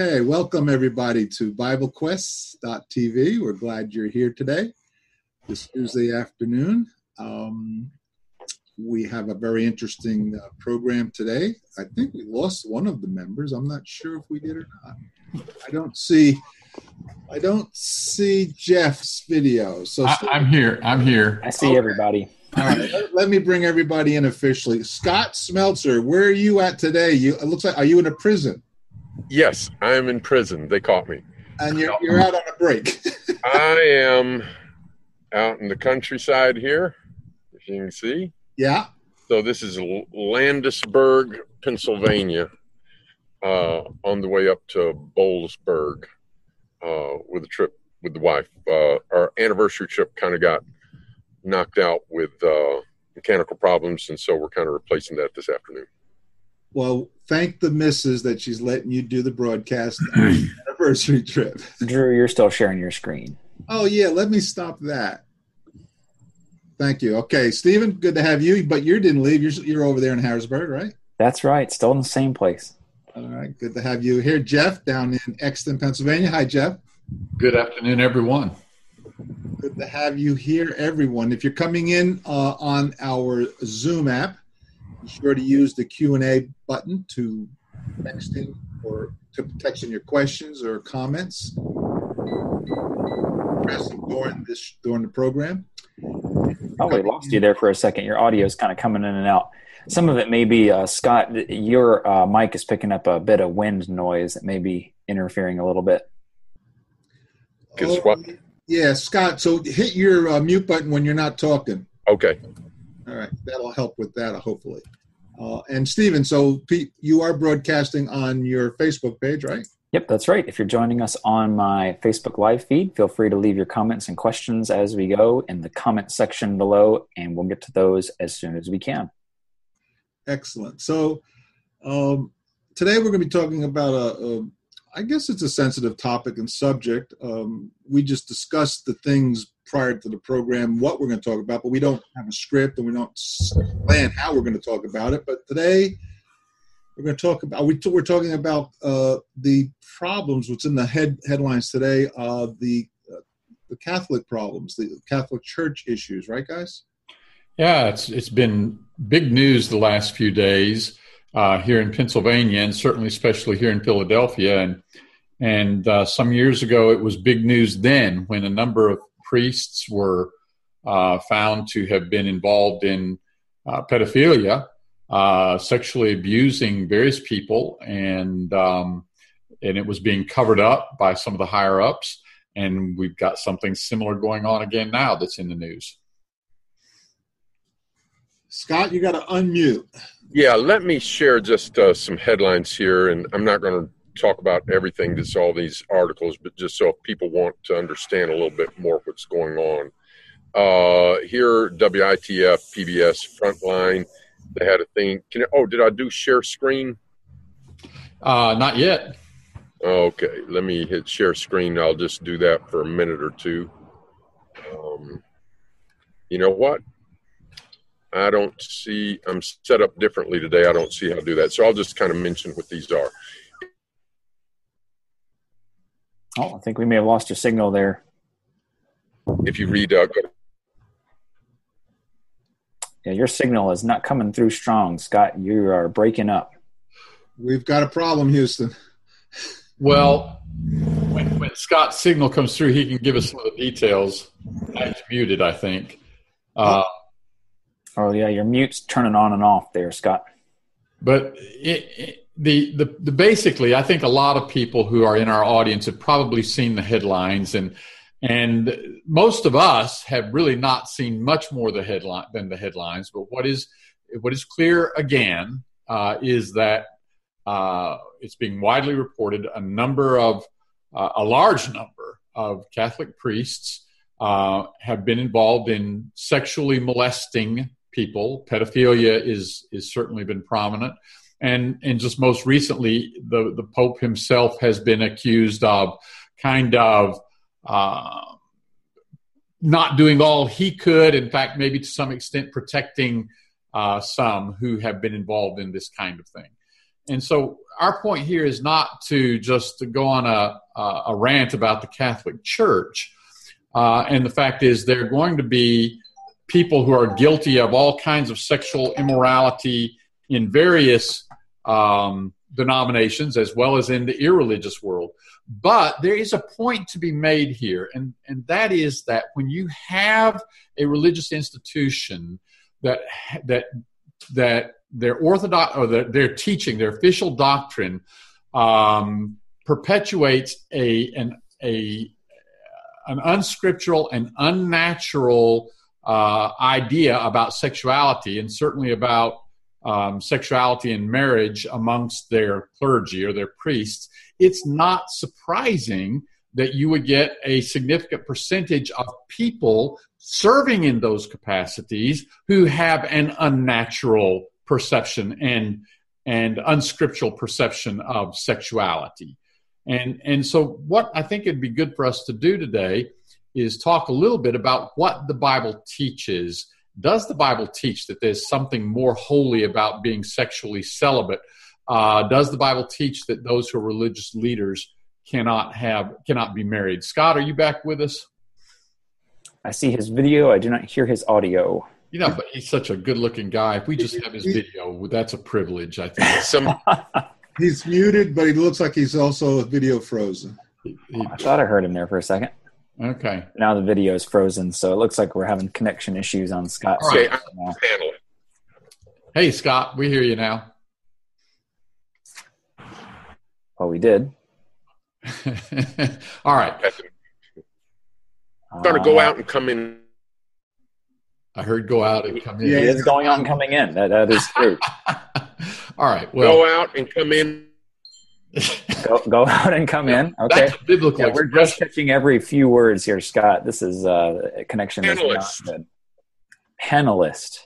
Okay, welcome everybody to BibleQuest.tv. We're glad you're here today, this Tuesday afternoon. Um, we have a very interesting uh, program today. I think we lost one of the members. I'm not sure if we did or not. I don't see. I don't see Jeff's video. So I, am here. I'm here. I see okay. everybody. All right, let, let, me bring everybody in officially. Scott Smeltzer, where are you at today? You it looks like are you in a prison? Yes, I am in prison. They caught me. And you're, you're out on a break. I am out in the countryside here, as you can see. Yeah. So this is Landisburg, Pennsylvania, uh, on the way up to Boalsburg uh, with a trip with the wife. Uh, our anniversary trip kind of got knocked out with uh, mechanical problems, and so we're kind of replacing that this afternoon. Well, thank the missus that she's letting you do the broadcast anniversary trip. Drew, you're still sharing your screen. Oh yeah, let me stop that. Thank you. Okay, Stephen, good to have you. But you didn't leave. You're you're over there in Harrisburg, right? That's right. Still in the same place. All right. Good to have you here, Jeff, down in Exton, Pennsylvania. Hi, Jeff. Good afternoon, everyone. Good to have you here, everyone. If you're coming in uh, on our Zoom app, be sure to use the Q&A button to text in or to text in your questions or comments Pressing during this during the program. Probably lost you there for a second. Your audio is kind of coming in and out. Some of it may be uh, Scott. Your uh, mic is picking up a bit of wind noise that may be interfering a little bit. Guess what? Yeah, Scott. So hit your uh, mute button when you're not talking. Okay. All right, that'll help with that, hopefully. Uh, and Stephen, so Pete, you are broadcasting on your Facebook page, right? Yep, that's right. If you're joining us on my Facebook live feed, feel free to leave your comments and questions as we go in the comment section below, and we'll get to those as soon as we can. Excellent. So um, today we're going to be talking about a, a, I guess it's a sensitive topic and subject. Um, we just discussed the things prior to the program what we're going to talk about, but we don't have a script and we don't plan how we're going to talk about it. But today we're going to talk about we are talking about uh, the problems what's in the head headlines today uh, the uh, the Catholic problems, the Catholic Church issues, right, guys? Yeah, it's it's been big news the last few days uh, here in Pennsylvania, and certainly especially here in Philadelphia. And and uh, some years ago, it was big news then when a number of priests were uh, found to have been involved in uh, pedophilia, uh, sexually abusing various people, and um, and it was being covered up by some of the higher ups. And we've got something similar going on again now that's in the news. Scott, you got to unmute. Yeah, let me share just uh, some headlines here, and I'm not going to talk about everything that's all these articles, but just so if people want to understand a little bit more what's going on. Uh, here, WITF, PBS, Frontline, they had a thing. Can oh, did I do share screen? Uh, not yet. Okay, let me hit share screen. I'll just do that for a minute or two. Um, you know what? I don't see, I'm set up differently today. I don't see how to do that. So I'll just kind of mention what these are. Oh, I think we may have lost your signal there. If you read, uh, yeah, your signal is not coming through strong, Scott. You are breaking up. We've got a problem, Houston. Well, when, when Scott's signal comes through, he can give us some of the details. He's muted, I think. Uh, Oh yeah, your mute's turning on and off there, Scott. But it, it, the, the the basically, I think a lot of people who are in our audience have probably seen the headlines, and and most of us have really not seen much more the headline than the headlines. But what is what is clear again uh, is that uh, it's being widely reported a number of uh, a large number of Catholic priests uh, have been involved in sexually molesting people. Pedophilia is is certainly been prominent, and and just most recently, the the Pope himself has been accused of kind of. Uh, not doing all he could, in fact, maybe to some extent protecting uh, some who have been involved in this kind of thing. and so our point here is not to just to go on a, a rant about the Catholic Church. Uh, and the fact is, there are going to be people who are guilty of all kinds of sexual immorality in various um, denominations as well as in the irreligious world. But there is a point to be made here, and, and that is that when you have a religious institution that that that their orthodox or their, their teaching, their official doctrine, um, perpetuates a an a an unscriptural and unnatural uh, idea about sexuality, and certainly about um, sexuality and marriage amongst their clergy or their priests, it's not surprising that you would get a significant percentage of people serving in those capacities who have an unnatural perception and and unscriptural perception of sexuality. And and so what I think it'd be good for us to do today is talk a little bit about what the Bible teaches. Does the Bible teach that there's something more holy about being sexually celibate? Uh, does the Bible teach that those who are religious leaders cannot have cannot be married? Scott, are you back with us? I see his video. I do not hear his audio. You know, but he's such a good-looking guy. If we just have his video, that's a privilege. I think. Some He's muted, but he looks like he's also video frozen. He- he- I thought I heard him there for a second. Okay. Now the video is frozen, so it looks like we're having connection issues on Scott's All right. side now. panel. Hey, Scott, we hear you now. Well, we did. All right. Going to go Uh, out and come in. I heard go out and come in. Yeah, It is going out and coming in. That, that is true. All right. Well, Go out and come in. go, go out and come in. Okay. that's a biblical Yeah, we're just catching every few words here, Scott. This is uh, connection is not Panelist. good. Panelist.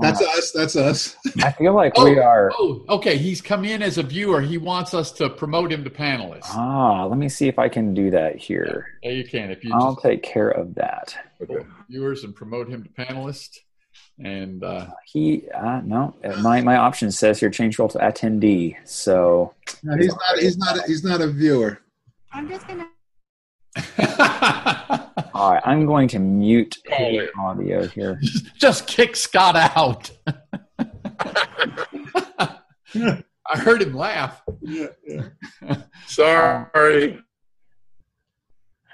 That's Uh, us. That's us. I feel like Oh, we are. Oh, okay. He's come in as a viewer. He wants us to promote him to panelist. Ah, let me see if I can do that here. Yeah, you can if you I'll just take care of that. Okay. viewers and promote him to panelist. And uh, He uh, no, uh, my my option says here change role to attendee. So No, he's not. He's not. A, he's not a viewer. I'm just gonna. all right, I'm going to mute Call his audio here. just kick Scott out. I heard him laugh. Yeah, yeah. Sorry.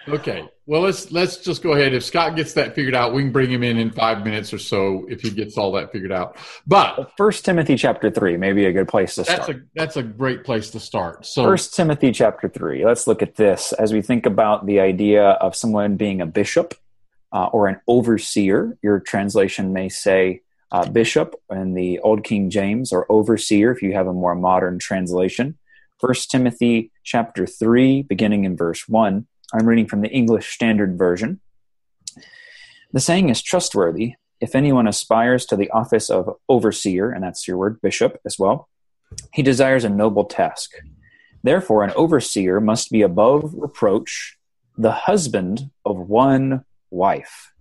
Okay. Well, let's let's just go ahead. If Scott gets that figured out, we can bring him in in five minutes or so if he gets all that figured out. But First Timothy chapter three may be a good place to that's start. a that's a great place to start. So First Timothy chapter three. Let's look at this as we think about the idea of someone being a bishop uh, or an overseer. Your translation may say uh, bishop in the Old King James, or overseer if you have a more modern translation. First Timothy chapter three, beginning in verse one. I'm reading from the English Standard Version. The saying is trustworthy. If anyone aspires to the office of overseer, and that's your word, bishop as well, he desires a noble task. Therefore, an overseer must be above reproach, the husband of one wife,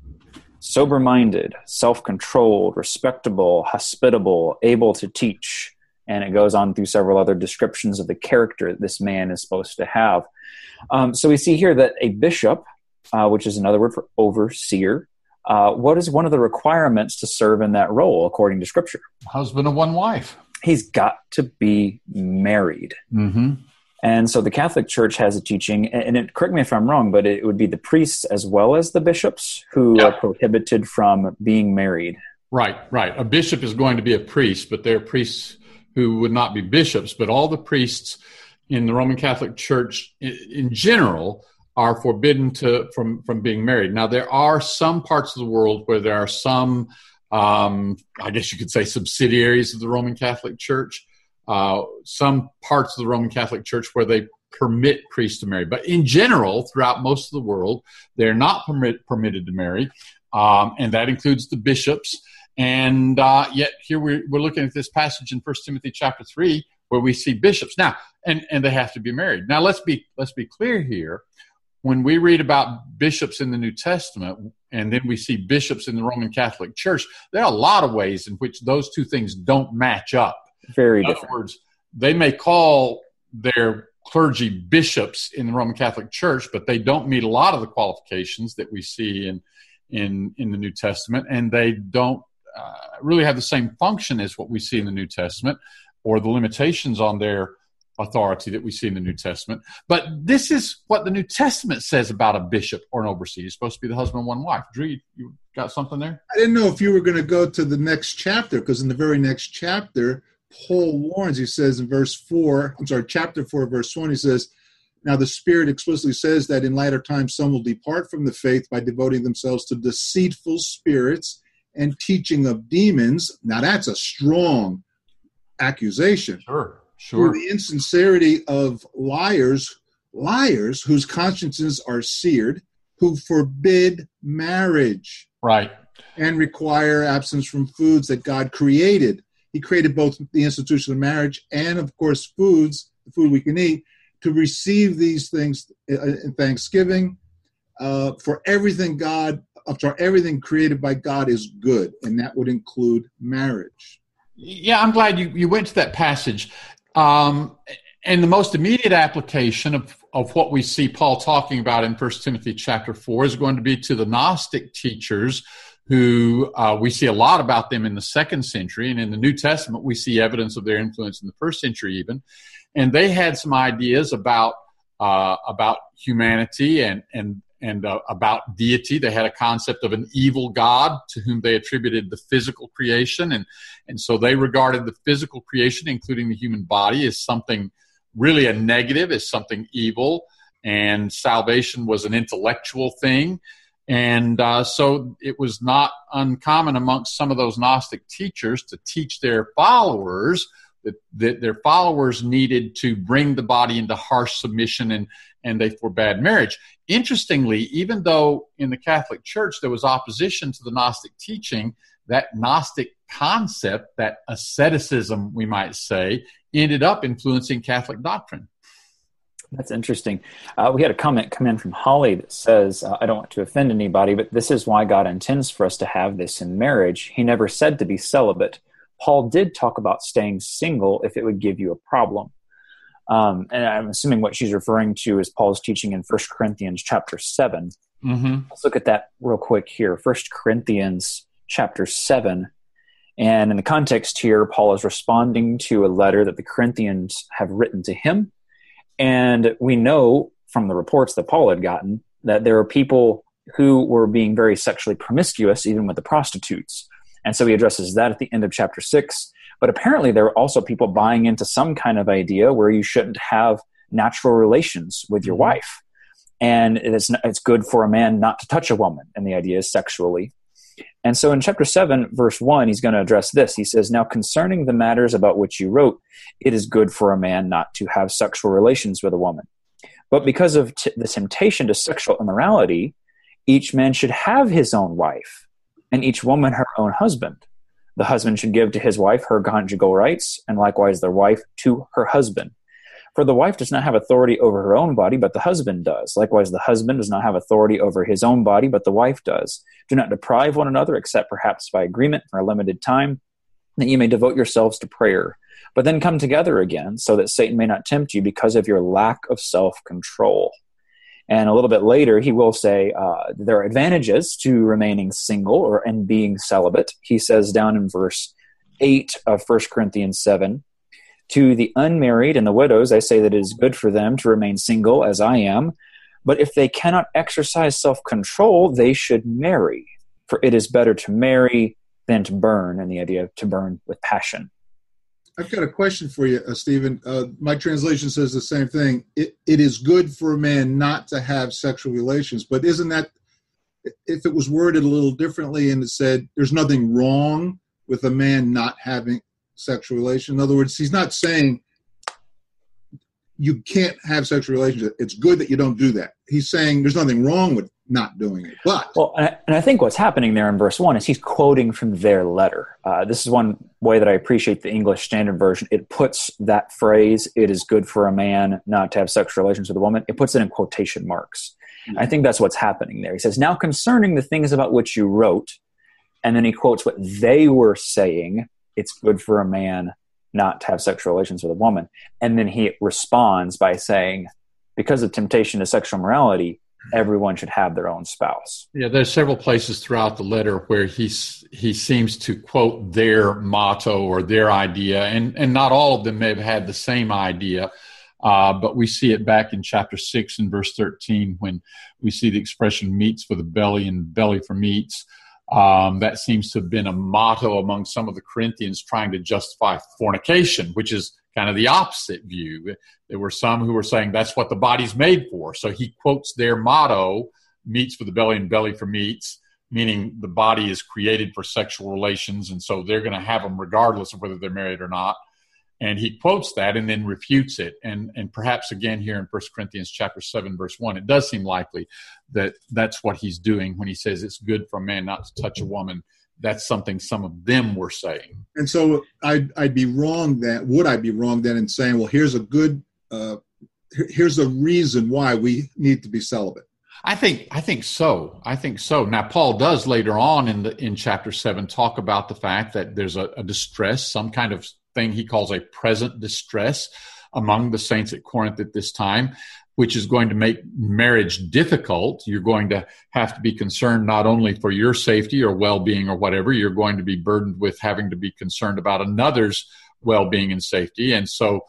sober minded, self controlled, respectable, hospitable, able to teach. And it goes on through several other descriptions of the character that this man is supposed to have. Um, so we see here that a bishop, uh, which is another word for overseer, uh, what is one of the requirements to serve in that role according to Scripture? husband of one wife. He's got to be married. Mm-hmm. And so the Catholic Church has a teaching, and it, correct me if I'm wrong, but it would be the priests as well as the bishops who Yeah. are prohibited from being married. Right, right. A bishop is going to be a priest, but there are priests who would not be bishops. But all the priests in the Roman Catholic Church, in, general, are forbidden to from from being married. Now, there are some parts of the world where there are some, um, I guess you could say, subsidiaries of the Roman Catholic Church. Uh, some parts of the Roman Catholic Church where they permit priests to marry, but in general, throughout most of the world, they're not permit, permitted to marry, um, and that includes the bishops. And uh, yet, here we're, we're looking at this passage in First Timothy chapter three, where we see bishops now, and and they have to be married. Now, let's be let's be clear here. When we read about bishops in the New Testament, and then we see bishops in the Roman Catholic Church, there are a lot of ways in which those two things don't match up. Very In other different. words, they may call their clergy bishops in the Roman Catholic Church, but they don't meet a lot of the qualifications that we see in in in the New Testament, and they don't uh, really have the same function as what we see in the New Testament, or the limitations on their authority that we see in the New Testament. But this is what the New Testament says about a bishop or an overseer. He's supposed to be the husband of one wife. Drew, you got something there? I didn't know if you were going to go to the next chapter, because in the very next chapter, Paul warns, he says in verse 4, I'm sorry, chapter 4, verse 1, he says, Now the Spirit explicitly says that in latter times some will depart from the faith by devoting themselves to deceitful spirits and teaching of demons. Now that's a strong accusation. Sure, sure. For the insincerity of liars, liars whose consciences are seared, who forbid marriage. Right. And require absence from foods that God created he created both the institution of marriage and, of course, foods, the food we can eat, to receive these things in Thanksgiving. Uh, for everything God, for everything created by God is good, and that would include marriage. Yeah, I'm glad you, you went to that passage. Um, and the most immediate application of, of what we see Paul talking about in 1 Timothy chapter 4 is going to be to the Gnostic teachers who uh, we see a lot about them in the second century, and in the New Testament, we see evidence of their influence in the first century, even. And they had some ideas about uh, about humanity and and and uh, about deity. They had a concept of an evil God to whom they attributed the physical creation, and and so they regarded the physical creation, including the human body, as something really a negative, as something evil, and salvation was an intellectual thing. And uh, so it was not uncommon amongst some of those Gnostic teachers to teach their followers that, that their followers needed to bring the body into harsh submission and, and they forbade marriage. Interestingly, even though in the Catholic Church there was opposition to the Gnostic teaching, that Gnostic concept, that asceticism, we might say, ended up influencing Catholic doctrine. That's interesting. Uh, we had a comment come in from Holly that says, uh, I don't want to offend anybody, but this is why God intends for us to have this in marriage. He never said to be celibate. Paul did talk about staying single if it would give you a problem. Um, and I'm assuming what she's referring to is Paul's teaching in 1 Corinthians chapter 7. Mm-hmm. Let's look at that real quick here. 1 Corinthians chapter 7. And in the context here, Paul is responding to a letter that the Corinthians have written to him and we know from the reports that Paul had gotten that there are people who were being very sexually promiscuous, even with the prostitutes. And so he addresses that at the end of chapter six. But apparently, there are also people buying into some kind of idea where you shouldn't have natural relations with your mm-hmm. wife. And it's, it's good for a man not to touch a woman. And the idea is sexually. And so in chapter 7, verse 1, he's going to address this. He says, Now concerning the matters about which you wrote, it is good for a man not to have sexual relations with a woman. But because of t- the temptation to sexual immorality, each man should have his own wife, and each woman her own husband. The husband should give to his wife her conjugal rights, and likewise the wife to her husband. For the wife does not have authority over her own body, but the husband does. Likewise, the husband does not have authority over his own body, but the wife does. Do not deprive one another, except perhaps by agreement for a limited time, that you may devote yourselves to prayer. But then come together again, so that Satan may not tempt you because of your lack of self control. And a little bit later, he will say uh, there are advantages to remaining single or and being celibate. He says down in verse 8 of 1 Corinthians 7 to the unmarried and the widows, I say that it is good for them to remain single, as I am. But if they cannot exercise self control, they should marry. For it is better to marry than to burn, and the idea of to burn with passion. I've got a question for you, uh, Stephen. Uh, my translation says the same thing. It, it is good for a man not to have sexual relations, but isn't that, if it was worded a little differently and it said there's nothing wrong with a man not having sexual relations? In other words, he's not saying you can't have sexual relations. It's good that you don't do that. He's saying there's nothing wrong with not doing it. But well, and I think what's happening there in verse one is he's quoting from their letter. Uh, this is one way that I appreciate the English Standard Version. It puts that phrase "it is good for a man not to have sexual relations with a woman." It puts it in quotation marks. Mm-hmm. I think that's what's happening there. He says, "Now concerning the things about which you wrote," and then he quotes what they were saying it's good for a man not to have sexual relations with a woman. And then he responds by saying, because of temptation to sexual morality, everyone should have their own spouse. Yeah, there's several places throughout the letter where he's he seems to quote their motto or their idea, and and not all of them may have had the same idea. Uh, but we see it back in chapter 6 and verse 13 when we see the expression meats for the belly and belly for meats. Um, that seems to have been a motto among some of the Corinthians trying to justify fornication, which is kind of the opposite view. There were some who were saying that's what the body's made for. So he quotes their motto, meats for the belly and belly for meats, meaning the body is created for sexual relations. And so they're going to have them regardless of whether they're married or not. And he quotes that and then refutes it. And, and perhaps again here in 1 Corinthians chapter 7, verse 1, it does seem likely that that's what he's doing when he says it's good for a man not to touch a woman that's something some of them were saying. And so I'd, I'd be wrong that would I be wrong then in saying, well, here's a good, uh, here's a reason why we need to be celibate. I think I think so. I think so. Now Paul does later on in the in chapter seven talk about the fact that there's a, a distress, some kind of thing he calls a present distress among the saints at Corinth at this time which is going to make marriage difficult. You're going to have to be concerned not only for your safety or well being or whatever, you're going to be burdened with having to be concerned about another's well being and safety. And so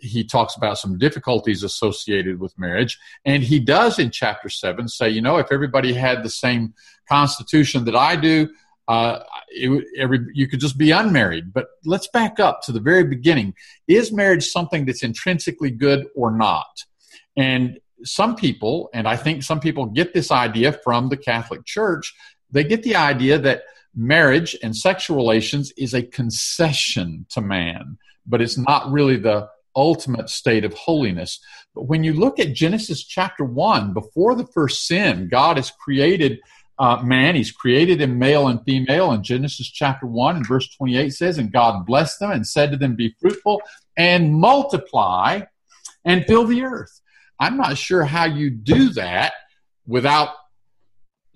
he talks about some difficulties associated with marriage. And he does in chapter seven say, you know, if everybody had the same constitution that I do, uh, it, every, you could just be unmarried. But let's back up to the very beginning. Is marriage something that's intrinsically good or not? And some people, and I think some people get this idea from the Catholic Church, they get the idea that marriage and sexual relations is a concession to man, but it's not really the ultimate state of holiness. But when you look at Genesis chapter 1, before the first sin, God has created uh, man, He's created him male and female. In Genesis chapter 1 and verse 28 says, And God blessed them and said to them, Be fruitful and multiply and fill the earth. I'm not sure how you do that without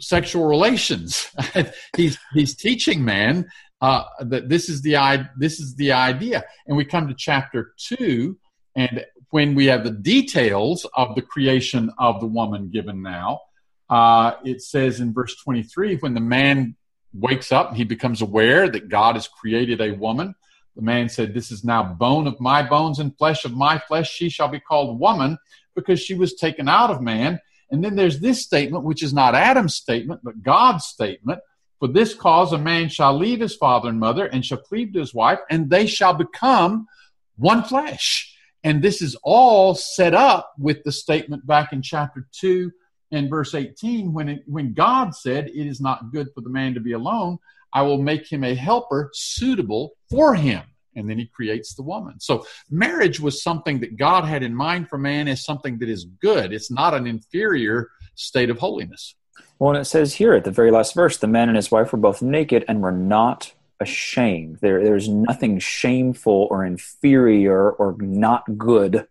sexual relations. he's he's teaching man uh, that this is the this is the idea, and we come to chapter two, and when we have the details of the creation of the woman given now, uh, it says in verse 23 when the man wakes up, he becomes aware that God has created a woman. The man said, This is now bone of my bones and flesh of my flesh. She shall be called woman because she was taken out of man. And then there's this statement, which is not Adam's statement, but God's statement. For this cause, a man shall leave his father and mother and shall cleave to his wife, and they shall become one flesh. And this is all set up with the statement back in chapter 2 and verse 18 when, it, when God said, It is not good for the man to be alone, I will make him a helper suitable for him and then he creates the woman. So marriage was something that God had in mind for man as something that is good. It's not an inferior state of holiness. Well, and it says here at the very last verse, the man and his wife were both naked and were not ashamed. There, there's nothing shameful or inferior or not good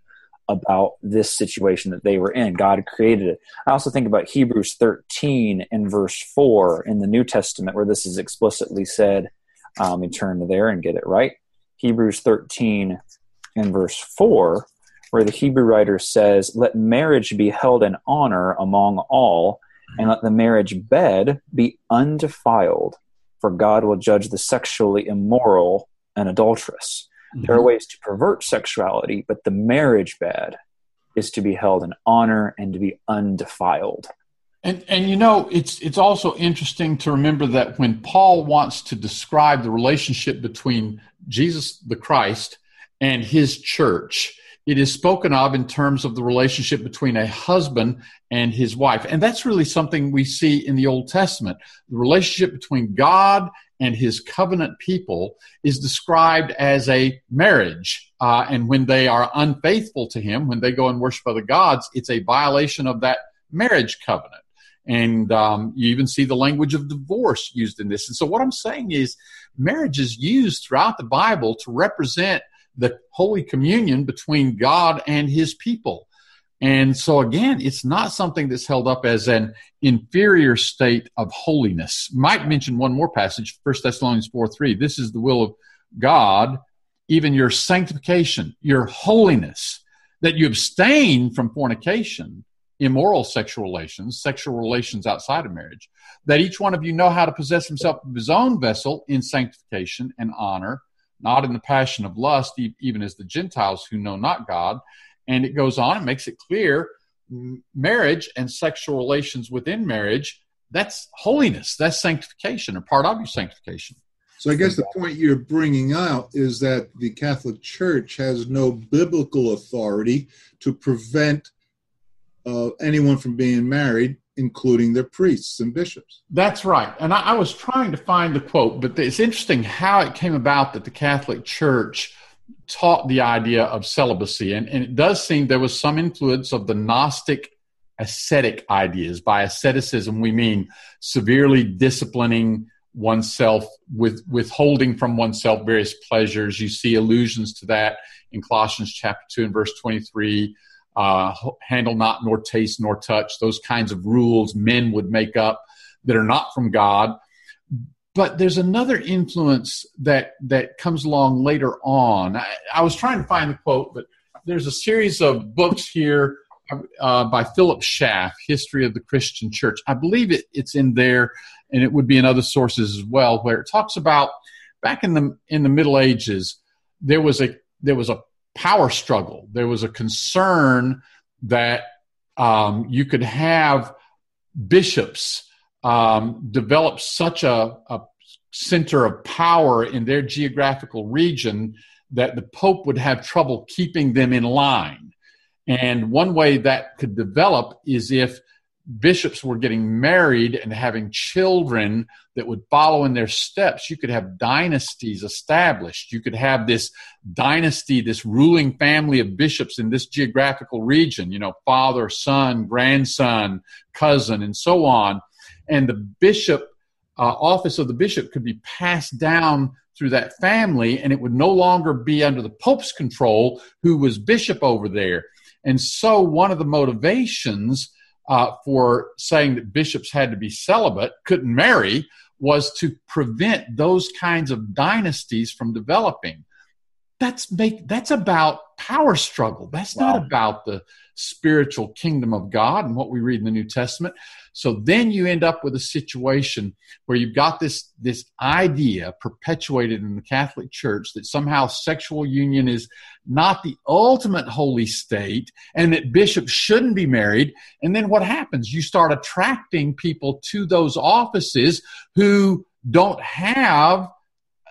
about this situation that they were in. God created it. I also think about Hebrews 13 and verse 4 in the New Testament, where this is explicitly said. Um, and turn to there and get it right. Hebrews 13 and verse 4, where the Hebrew writer says, Let marriage be held in honor among all, and let the marriage bed be undefiled, for God will judge the sexually immoral and adulterous. Mm-hmm. There are ways to pervert sexuality, but the marriage bed is to be held in honor and to be undefiled. And and you know it's it's also interesting to remember that when Paul wants to describe the relationship between Jesus the Christ and his church, it is spoken of in terms of the relationship between a husband and his wife. And that's really something we see in the Old Testament. The relationship between God and his covenant people is described as a marriage. Uh, and when they are unfaithful to him, when they go and worship other gods, it's a violation of that marriage covenant. And um, you even see the language of divorce used in this. And so, what I'm saying is, marriage is used throughout the Bible to represent the Holy Communion between God and His people. And so, again, it's not something that's held up as an inferior state of holiness. Might mention one more passage, 1 Thessalonians 4 3. This is the will of God even your sanctification, your holiness, that you abstain from fornication, immoral sexual relations, sexual relations outside of marriage, that each one of you know how to possess himself of his own vessel in sanctification and honor, not in the passion of lust, even as the Gentiles who know not God. And it goes on and makes it clear marriage and sexual relations within marriage that's holiness that's sanctification or part of your sanctification. So i guess the point you're bringing out is that the catholic church has no biblical authority to prevent uh, anyone from being married including their priests and bishops. That's right. And I, I was trying to find the quote but it's interesting how it came about that the catholic church taught the idea of celibacy. And, and it does seem there was some influence of the Gnostic ascetic ideas. By asceticism, we mean severely disciplining oneself with withholding from oneself various pleasures. You see allusions to that in Colossians chapter 2 and verse 23. Uh, handle not, nor taste, nor touch, those kinds of rules men would make up that are not from God but there's another influence that that comes along later on. I, I, was trying to find the quote, but there's a series of books here uh, by Philip Schaff, History of the Christian Church. I believe it, it's in there, and it would be in other sources as well, where it talks about back in the in the Middle Ages, there was a there was a power struggle. There was a concern that um, you could have bishops um, developed such a, a center of power in their geographical region that the Pope would have trouble keeping them in line. And one way that could develop is if bishops were getting married and having children that would follow in their steps, you could have dynasties established. You could have this dynasty, this ruling family of bishops in this geographical region, you know, father, son, grandson, cousin, and so on and the bishop uh, office of the bishop could be passed down through that family and it would no longer be under the pope's control who was bishop over there. And so one of the motivations uh, for saying that bishops had to be celibate couldn't marry was to prevent those kinds of dynasties from developing that's make that's about power struggle. That's wow. not about the spiritual kingdom of god and what we read in the new testament. So then you end up with a situation where you've got this this idea perpetuated in the catholic church that somehow sexual union is not the ultimate holy state and that bishops shouldn't be married. And then what happens? You start attracting people to those offices who don't have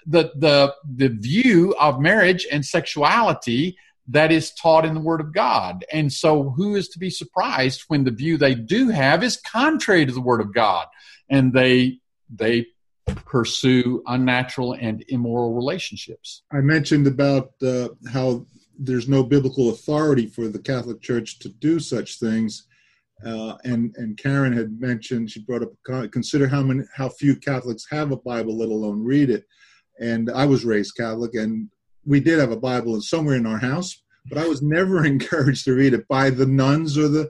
the the the view of marriage and sexuality that is taught in the Word of God. And so, who is to be surprised when the view they do have is contrary to the Word of God, and they they pursue unnatural and immoral relationships? I mentioned about uh, how there's no biblical authority for the Catholic Church to do such things. Uh, and and Karen had mentioned she brought up consider how many how few Catholics have a Bible, let alone read it and I was raised Catholic, and we did have a Bible somewhere in our house, but I was never encouraged to read it by the nuns or the.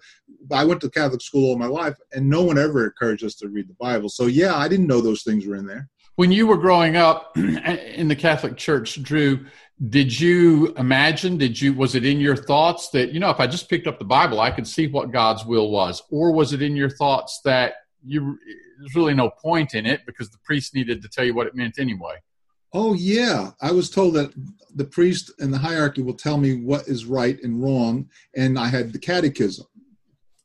I went to Catholic school all my life, and no one ever encouraged us to read the Bible. So yeah, I didn't know those things were in there. When you were growing up in the Catholic Church, Drew, did you imagine? Did you was it in your thoughts that you know if I just picked up the Bible, I could see what God's will was, or was it in your thoughts that you there's really no point in it because the priest needed to tell you what it meant anyway? Oh, yeah. I was told that the priest and the hierarchy will tell me what is right and wrong. And I had the catechism.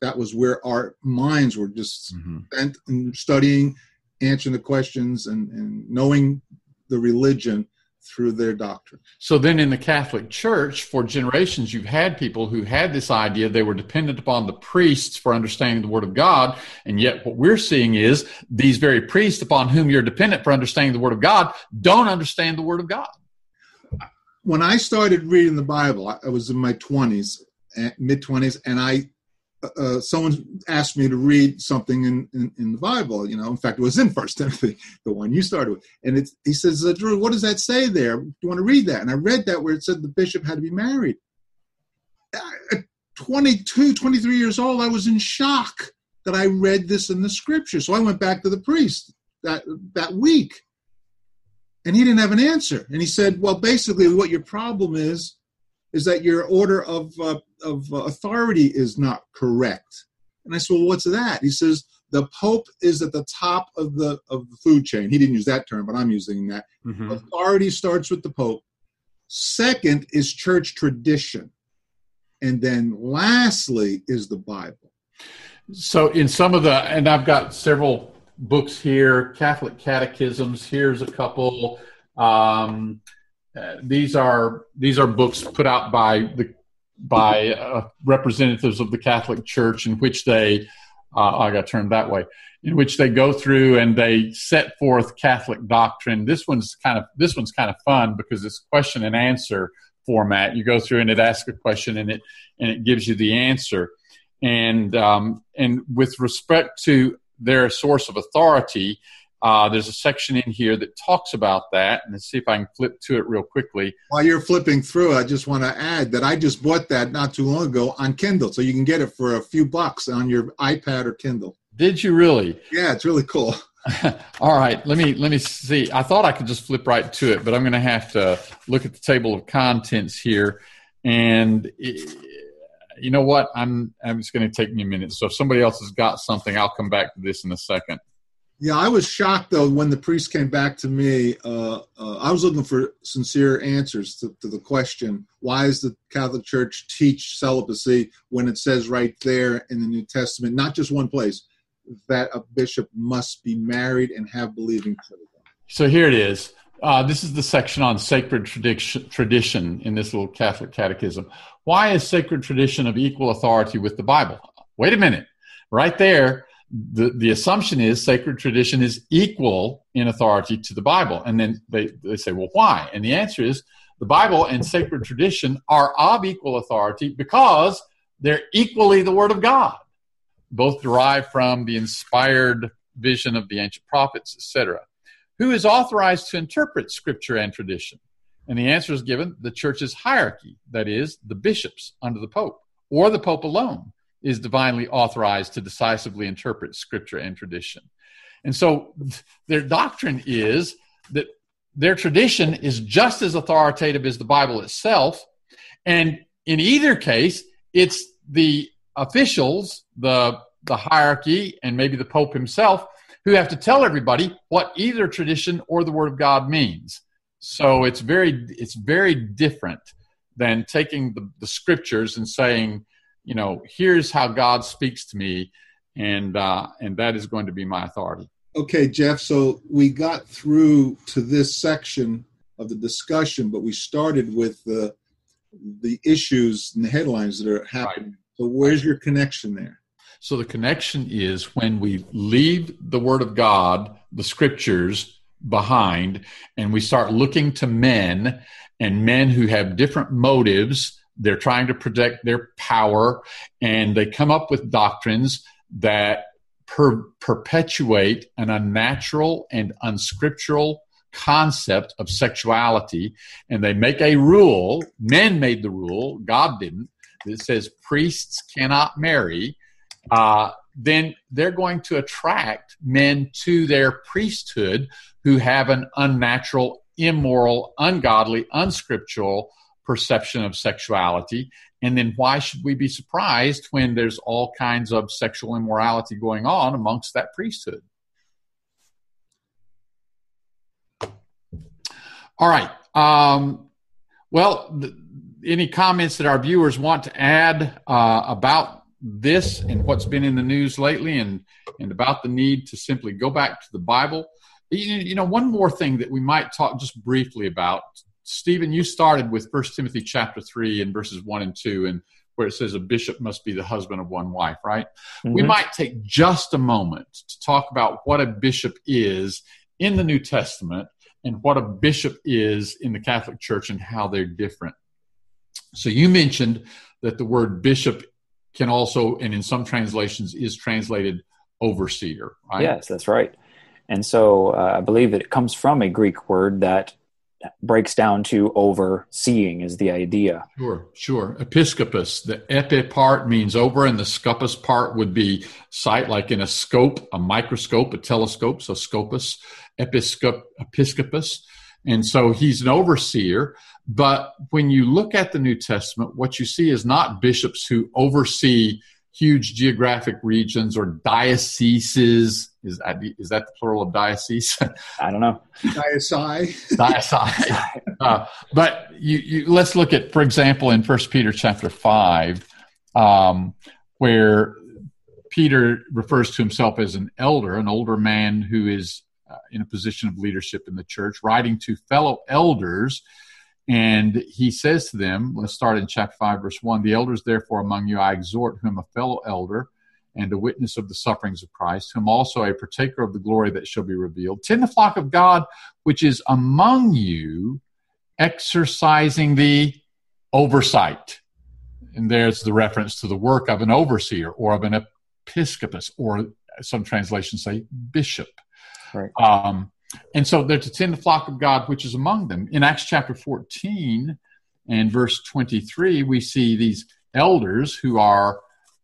That was where our minds were just mm-hmm. spent in studying, answering the questions, and, and knowing the religion through their doctrine. So then in the Catholic Church, for generations, you've had people who had this idea they were dependent upon the priests for understanding the Word of God. And yet what we're seeing is these very priests upon whom you're dependent for understanding the Word of God don't understand the Word of God. When I started reading the Bible, I was in my 20s, eh, mid 20s, and I uh, someone asked me to read something in, in, in, the Bible. You know, in fact, it was in First Timothy, the one you started with. And he says, uh, Drew, what does that say there? Do you want to read that? And I read that where it said the bishop had to be married. At 22, 23 years old, I was in shock that I read this in the scripture. So I went back to the priest that that week. And he didn't have an answer. And he said, well, basically, what your problem is, is that your order of, uh, of authority is not correct. And I said, well, what's that? He says, the Pope is at the top of the of the food chain. He didn't use that term, but I'm using that. Mm-hmm. Authority starts with the Pope. Second is church tradition. And then lastly is the Bible. So in some of the and I've got several books here, Catholic catechisms, here's a couple um, uh, these are these are books put out by the by uh, representatives of the Catholic Church in which they uh, I got turned that way in which they go through and they set forth Catholic doctrine. This one's kind of this one's kind of fun because it's question and answer format. You go through and it asks a question and it and it gives you the answer. And um, and with respect to their source of authority, uh, there's a section in here that talks about that. And let's see if I can flip to it real quickly. While you're flipping through, I just want to add that I just bought that not too long ago on Kindle. So you can get it for a few bucks on your iPad or Kindle. Did you really? Yeah, it's really cool. All right, let me let me see. I thought I could just flip right to it, but I'm going to have to look at the table of contents here. And it, you know what? I'm I'm just going to take me a minute. So if somebody else has got something, I'll come back to this in a second. Yeah, I was shocked though when the priest came back to me. Uh, uh, I was looking for sincere answers to, to, the question: Why does the Catholic Church teach celibacy when it says right there in the New Testament, not just one place, that a bishop must be married and have believing children? So here it is. Uh, this is the section on sacred tradition, tradition in this little Catholic catechism. Why is sacred tradition of equal authority with the Bible? Wait a minute. Right there, the, the assumption is sacred tradition is equal in authority to the Bible. And then they, they say, well, why? And the answer is the Bible and sacred tradition are of equal authority because they're equally the Word of God, both derived from the inspired vision of the ancient prophets, etc. Who is authorized to interpret Scripture and tradition? And the answer is given the church's hierarchy, that is, the bishops under the Pope, or the Pope alone is divinely authorized to decisively interpret scripture and tradition. And so their doctrine is that their tradition is just as authoritative as the Bible itself. And in either case, it's the officials, the, the hierarchy, and maybe the Pope himself who have to tell everybody what either tradition or the Word of God means. So it's very, it's very different than taking the, the scriptures and saying, you know, here's how God speaks to me, and uh, and that is going to be my authority. Okay, Jeff. So we got through to this section of the discussion, but we started with the the issues and the headlines that are happening. Right. So where's your connection there? So the connection is when we leave the Word of God, the Scriptures behind, and we start looking to men and men who have different motives they're trying to protect their power, and they come up with doctrines that per- perpetuate an unnatural and unscriptural concept of sexuality. And they make a rule, men made the rule, God didn't, that says priests cannot marry. Uh, then they're going to attract men to their priesthood who have an unnatural, immoral, ungodly, unscriptural perception of sexuality. And then why should we be surprised when there's all kinds of sexual immorality going on amongst that priesthood? All right. Um, well, th- any comments that our viewers want to add uh, about this and what's been in the news lately and, and about the need to simply go back to the Bible? You, you know, one more thing that we might talk just briefly about Stephen, you started with First Timothy chapter three and verses one and two, and where it says a bishop must be the husband of one wife, right? Mm-hmm. We might take just a moment to talk about what a bishop is in the New Testament and what a bishop is in the Catholic Church and how they're different. So you mentioned that the word bishop can also, and in some translations, is translated overseer, right? Yes, that's right. And so uh, I believe that it comes from a Greek word that breaks down to overseeing is the idea. Sure, sure. Episcopus, the epi part means over, and the scopus part would be sight, like in a scope, a microscope, a telescope. So scopus, episcop, episcopus. And so he's an overseer. But when you look at the New Testament, what you see is not bishops who oversee huge geographic regions or dioceses. Is that, is that the plural of diocese? I don't know. Diocese. Diocese. uh, but you, you, let's look at, for example, in First Peter chapter five, um, where Peter refers to himself as an elder, an older man who is uh, in a position of leadership in the church, writing to fellow elders. And he says to them, let's start in chapter 5, verse 1 The elders, therefore, among you, I exhort, whom a fellow elder and a witness of the sufferings of Christ, whom also a partaker of the glory that shall be revealed, tend the flock of God which is among you, exercising the oversight. And there's the reference to the work of an overseer or of an episcopus, or some translations say bishop. Right. Um, and so they're to tend the flock of God which is among them. In Acts chapter 14 and verse 23, we see these elders who are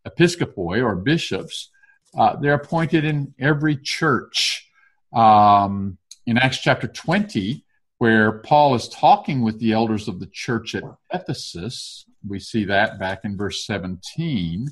episcopoi or bishops. Uh, they're appointed in every church. Um, in Acts chapter 20, where Paul is talking with the elders of the church at Ephesus, we see that back in verse 17.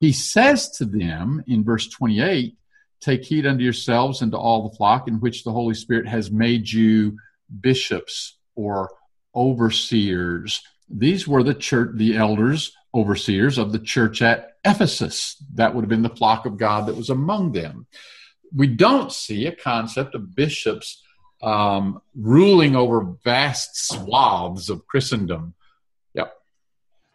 He says to them in verse 28 Take heed unto yourselves and to all the flock in which the Holy Spirit has made you bishops or overseers. These were the church, the elders, overseers of the church at Ephesus. That would have been the flock of God that was among them. We don't see a concept of bishops um, ruling over vast swaths of Christendom. Yep.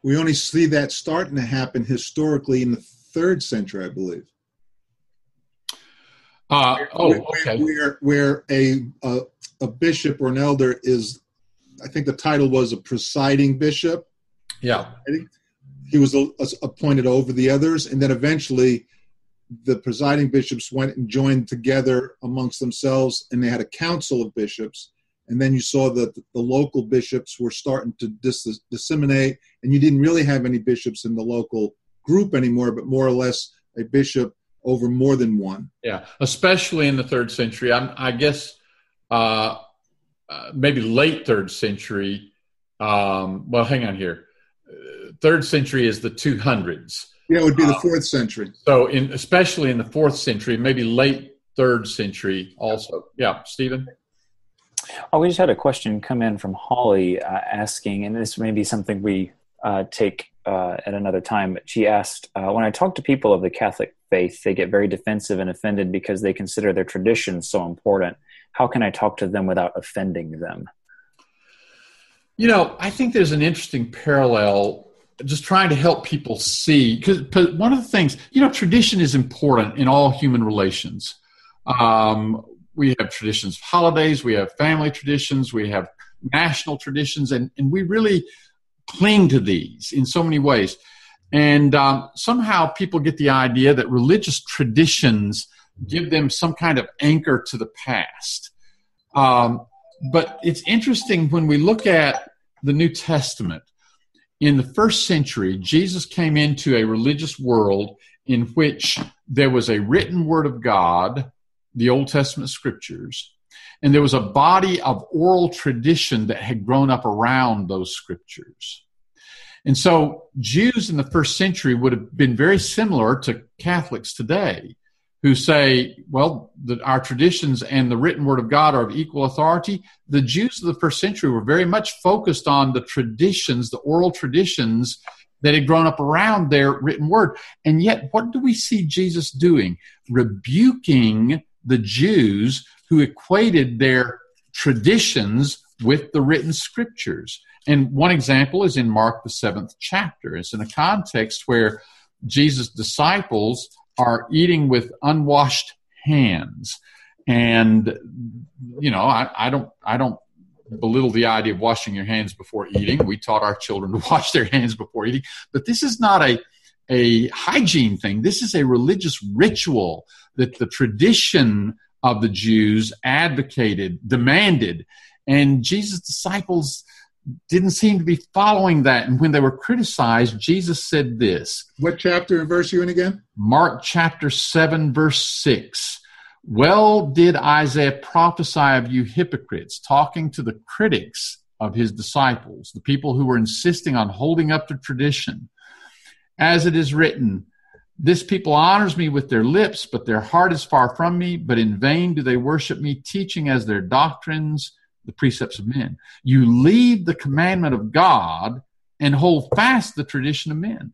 We only see that starting to happen historically in the third century, I believe. Uh, oh, okay. Where, where a, a, a bishop or an elder is, I think the title was a presiding bishop. Yeah. He was a, a, appointed over the others, and then eventually the presiding bishops went and joined together amongst themselves, and they had a council of bishops. And then you saw that the local bishops were starting to dis- disseminate, and you didn't really have any bishops in the local group anymore, but more or less a bishop over more than one. Yeah, especially in the third century. I'm, i guess uh, uh, maybe late third century. Um, well, hang on here. Third century is the 200s. Yeah, it would be the uh, fourth century. So, in especially in the fourth century, maybe late third century also. Yeah, Stephen. Oh, we just had a question come in from Holly uh, asking, and this may be something we uh, take uh, at another time. She asked, uh, when I talk to people of the Catholic faith, they get very defensive and offended because they consider their traditions so important. How can I talk to them without offending them? You know, I think there's an interesting parallel just trying to help people see because one of the things you know tradition is important in all human relations um, we have traditions of holidays we have family traditions we have national traditions and, and we really cling to these in so many ways and um, somehow people get the idea that religious traditions give them some kind of anchor to the past. Um, but it's interesting when we look at the New Testament. In the first century, Jesus came into a religious world in which there was a written word of God, the Old Testament scriptures, and there was a body of oral tradition that had grown up around those scriptures. And so Jews in the first century would have been very similar to Catholics today who say, well, the, our traditions and the written word of God are of equal authority. The Jews of the first century were very much focused on the traditions, the oral traditions that had grown up around their written word. And yet, what do we see Jesus doing? Rebuking the Jews who equated their traditions with the written scriptures. And one example is in Mark, the seventh chapter. It's in a context where Jesus' disciples are eating with unwashed hands. And, you know, I, I don't, I don't belittle the idea of washing your hands before eating. We taught our children to wash their hands before eating, but this is not a, a hygiene thing. This is a religious ritual that the tradition of the Jews advocated, demanded. And Jesus' disciples didn't seem to be following that. And when they were criticized, Jesus said this. What chapter and verse are you in again? Mark chapter 7, verse 6, Well, did Isaiah prophesy of you hypocrites, talking to the critics of his disciples, the people who were insisting on holding up the tradition. As it is written, this people honors me with their lips, but their heart is far from me, but in vain do they worship me, teaching as their doctrines the precepts of men. You leave the commandment of God and hold fast the tradition of men.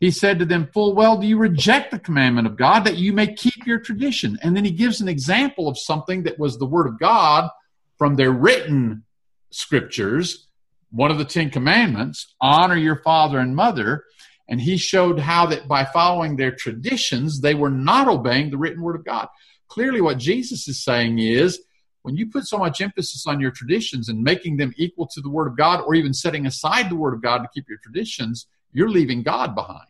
He said to them, Full well, do you reject the commandment of God that you may keep your tradition? And then he gives an example of something that was the word of God from their written scriptures, one of the Ten Commandments, honor your father and mother. And he showed how that by following their traditions, they were not obeying the written word of God. Clearly, what Jesus is saying is when you put so much emphasis on your traditions and making them equal to the word of God, or even setting aside the word of God to keep your traditions, you're leaving God behind.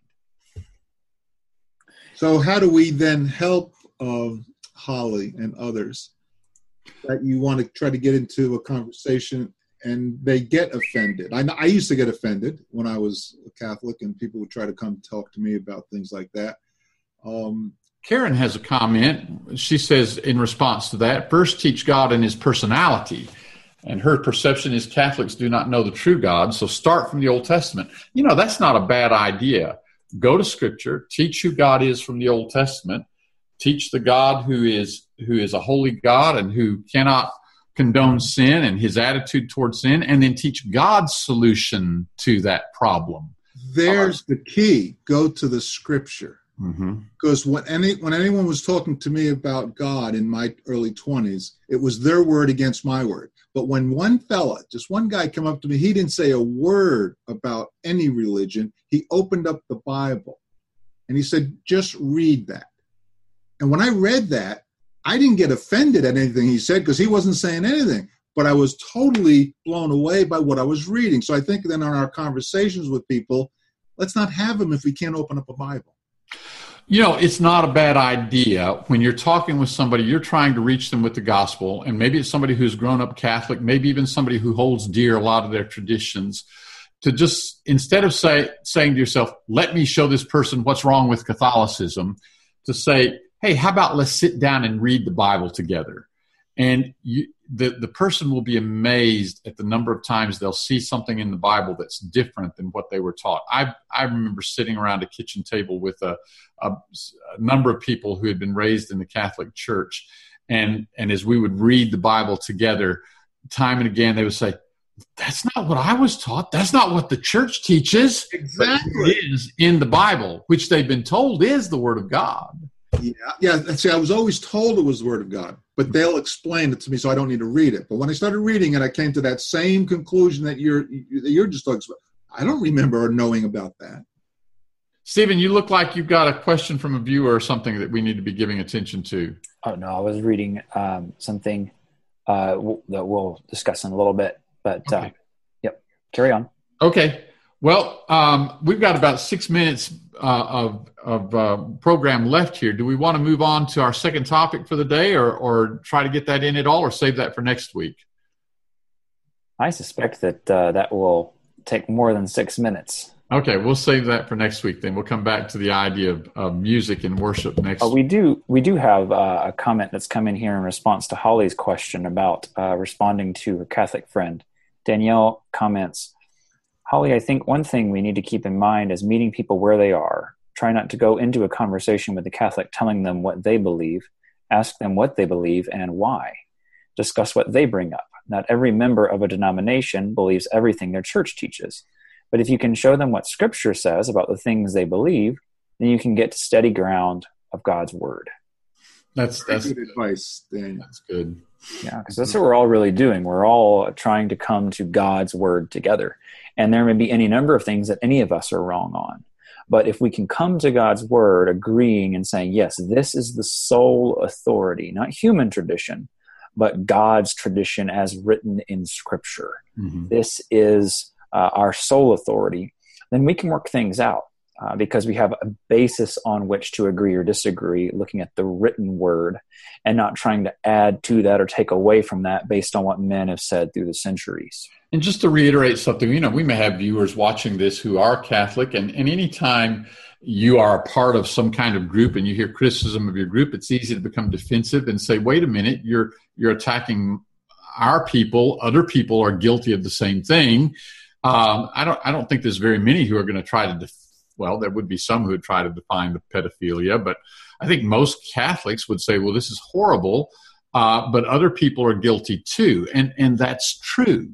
So, how do we then help um, Holly and others that you want to try to get into a conversation and they get offended? I, I used to get offended when I was a Catholic, and people would try to come talk to me about things like that. Um, Karen has a comment. She says, in response to that, first teach God in his personality. And her perception is Catholics do not know the true God, so start from the Old Testament. You know, that's not a bad idea go to scripture teach who god is from the old testament teach the god who is who is a holy god and who cannot condone sin and his attitude towards sin and then teach god's solution to that problem there's the key go to the scripture mm-hmm. because when any when anyone was talking to me about god in my early 20s it was their word against my word but when one fella, just one guy, come up to me, he didn't say a word about any religion. He opened up the Bible and he said, just read that. And when I read that, I didn't get offended at anything he said because he wasn't saying anything, but I was totally blown away by what I was reading. So I think then on our conversations with people, let's not have them if we can't open up a Bible. You know, it's not a bad idea when you're talking with somebody, you're trying to reach them with the gospel, and maybe it's somebody who's grown up Catholic, maybe even somebody who holds dear a lot of their traditions, to just instead of say, saying to yourself, let me show this person what's wrong with Catholicism, to say, hey, how about let's sit down and read the Bible together? And you, the, the person will be amazed at the number of times they'll see something in the Bible that's different than what they were taught. I, I remember sitting around a kitchen table with a, a, a number of people who had been raised in the Catholic Church. And, and as we would read the Bible together, time and again, they would say, that's not what I was taught. That's not what the church teaches. Exactly. Is in the Bible, which they've been told is the Word of God. Yeah, yeah. See, I was always told it was the Word of God, but they'll explain it to me, so I don't need to read it. But when I started reading it, I came to that same conclusion that you're that you're just talking about. I don't remember knowing about that. Stephen, you look like you've got a question from a viewer or something that we need to be giving attention to. Oh no, I was reading um, something uh, w- that we'll discuss in a little bit. But uh, okay. uh, yep, carry on. Okay. Well, um, we've got about six minutes uh, of, of uh, program left here. Do we want to move on to our second topic for the day or, or try to get that in at all or save that for next week? I suspect that uh, that will take more than six minutes. Okay, we'll save that for next week. Then we'll come back to the idea of, of music and worship next. Uh, we do we do have uh, a comment that's come in here in response to Holly's question about uh, responding to her Catholic friend. Danielle comments, Holly, I think one thing we need to keep in mind is meeting people where they are. Try not to go into a conversation with a Catholic telling them what they believe. Ask them what they believe and why. Discuss what they bring up. Not every member of a denomination believes everything their church teaches. But if you can show them what Scripture says about the things they believe, then you can get to steady ground of God's Word. That's that's good advice, Dan. That's good. Yeah, because that's what we're all really doing. We're all trying to come to God's Word together. And there may be any number of things that any of us are wrong on. But if we can come to God's word agreeing and saying, yes, this is the sole authority, not human tradition, but God's tradition as written in Scripture, mm-hmm. this is uh, our sole authority, then we can work things out. Uh, because we have a basis on which to agree or disagree, looking at the written word and not trying to add to that or take away from that based on what men have said through the centuries. And just to reiterate something, you know, we may have viewers watching this who are Catholic, and, and anytime you are a part of some kind of group and you hear criticism of your group, it's easy to become defensive and say, "Wait a minute, you're you're attacking our people. Other people are guilty of the same thing." Um, I don't I don't think there's very many who are going to try to. Def- well, there would be some who would try to define the pedophilia, but I think most Catholics would say, "Well, this is horrible." Uh, but other people are guilty too, and and that's true.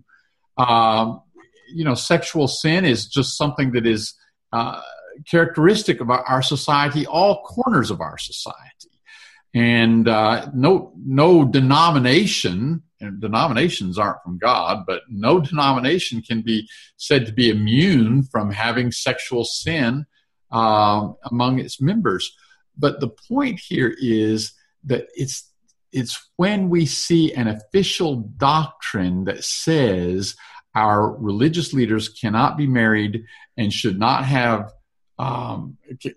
Um, you know, sexual sin is just something that is uh, characteristic of our, our, society, all corners of our society, and uh, no no denomination. Denominations aren't from God, but no denomination can be said to be immune from having sexual sin uh, among its members. But the point here is that it's it's when we see an official doctrine that says our religious leaders cannot be married and should not have um,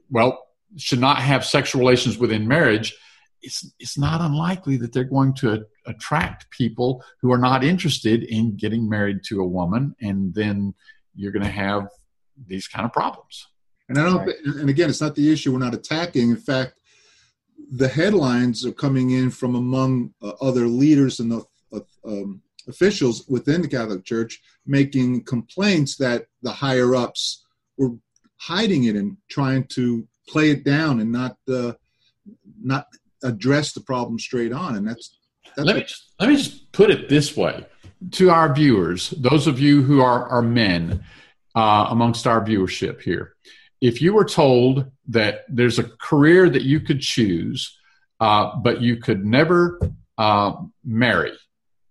well should not have sexual relations within marriage it's it's not unlikely that they're going to attract people who are not interested in getting married to a woman and then you're going to have these kind of problems and i don't right. and again it's not the issue we're not attacking in fact the headlines are coming in from among uh, other leaders and the uh, um, officials within the Catholic Church making complaints that the higher ups were hiding it and trying to play it down and not uh, not address the problem straight on. And that's, that's let me just, let me just put it this way to our viewers, those of you who are are men uh, amongst our viewership here. If you were told that there's a career that you could choose, uh, but you could never uh, marry,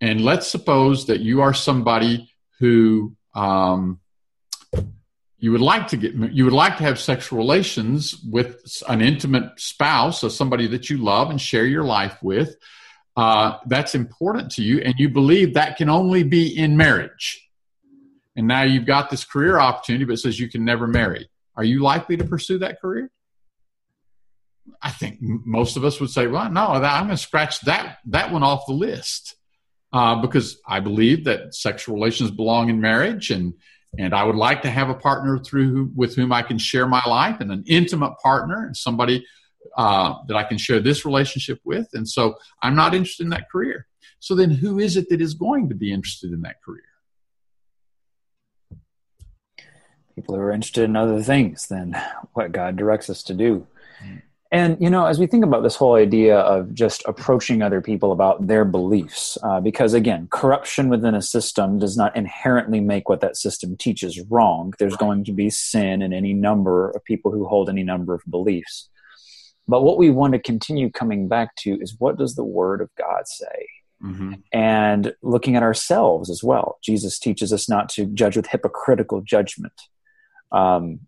and let's suppose that you are somebody who um, you would like to get you would like to have sexual relations with an intimate spouse or somebody that you love and share your life with uh, that's important to you and you believe that can only be in marriage. And now you've got this career opportunity but it says you can never marry. Are you likely to pursue that career? I think most of us would say well no i'm going to scratch that that one off the list. Uh, because I believe that sexual relations belong in marriage, and and I would like to have a partner through with whom I can share my life, and an intimate partner, and somebody uh, that I can share this relationship with. And so I'm not interested in that career. So then, who is it that is going to be interested in that career? People who are interested in other things than what God directs us to do. And, you know, as we think about this whole idea of just approaching other people about their beliefs, uh, because again, corruption within a system does not inherently make what that system teaches wrong. There's going to be sin in any number of people who hold any number of beliefs. But what we want to continue coming back to is what does the Word of God say? Mm-hmm. And looking at ourselves as well. Jesus teaches us not to judge with hypocritical judgment. Um,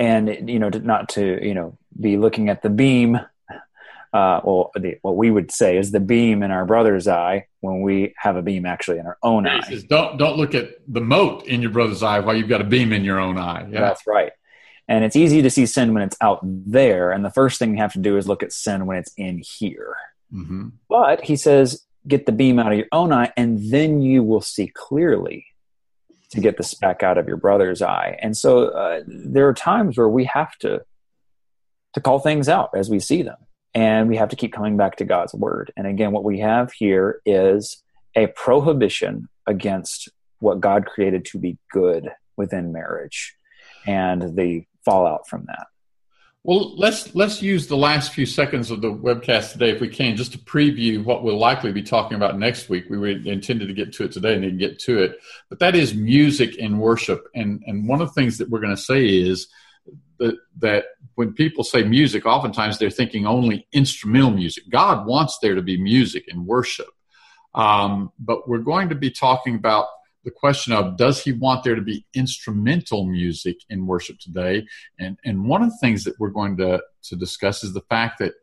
and you know to, not to you know be looking at the beam uh, well the, what we would say is the beam in our brother's eye when we have a beam actually in our own eye says, don't don't look at the mote in your brother's eye while you've got a beam in your own eye yeah. that's right and it's easy to see sin when it's out there and the first thing you have to do is look at sin when it's in here mm-hmm. but he says get the beam out of your own eye and then you will see clearly to get the speck out of your brother's eye. And so uh, there are times where we have to to call things out as we see them, and we have to keep coming back to God's word. And again, what we have here is a prohibition against what God created to be good within marriage, and the fallout from that. Well, let's let's use the last few seconds of the webcast today, if we can, just to preview what we'll likely be talking about next week. We intended to get to it today and didn't get to it, but that is music and worship. And and one of the things that we're going to say is that that when people say music, oftentimes they're thinking only instrumental music. God wants there to be music and worship, um, but we're going to be talking about the question of does he want there to be instrumental music in worship today? And and one of the things that we're going to to discuss is the fact that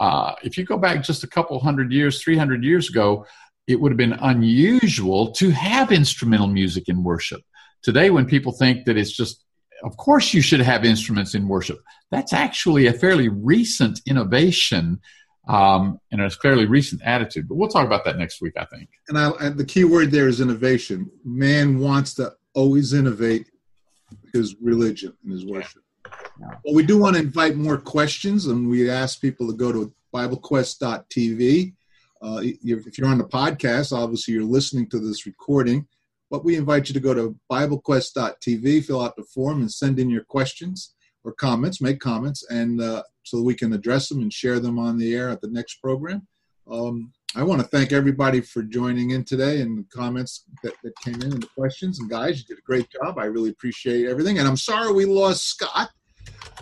uh, if you go back just a couple hundred years, three hundred years ago, it would have been unusual to have instrumental music in worship. Today, when people think that it's just of course you should have instruments in worship. That's actually a fairly recent innovation um, and it's fairly recent attitude. But we'll talk about that next week, I think. And, I, and the key word there is innovation. Man wants to always innovate his religion and his worship. Well, we do want to invite more questions, and we ask people to go to BibleQuest.tv. Uh, if you're on the podcast, obviously you're listening to this recording, but we invite you to go to BibleQuest.tv, fill out the form, and send in your questions or comments, make comments, and uh, so we can address them and share them on the air at the next program. Um, I want to thank everybody for joining in today and the comments that, that came in and the questions. And guys, you did a great job. I really appreciate everything. And I'm sorry we lost Scott.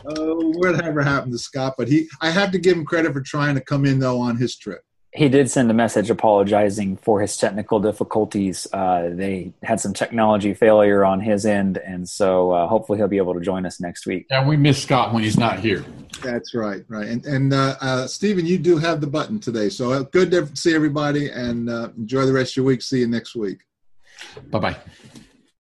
Uh, whatever happened to Scott, but he I have to give him credit for trying to come in though on his trip he did send a message apologizing for his technical difficulties. Uh, they had some technology failure on his end, and so uh, hopefully he'll be able to join us next week. Yeah, we miss Scott when he's not here. That's right, right. And and uh, uh Stephen, you do have the button today, so uh, good to see everybody, and uh, enjoy the rest of your week. See you next week. Bye bye.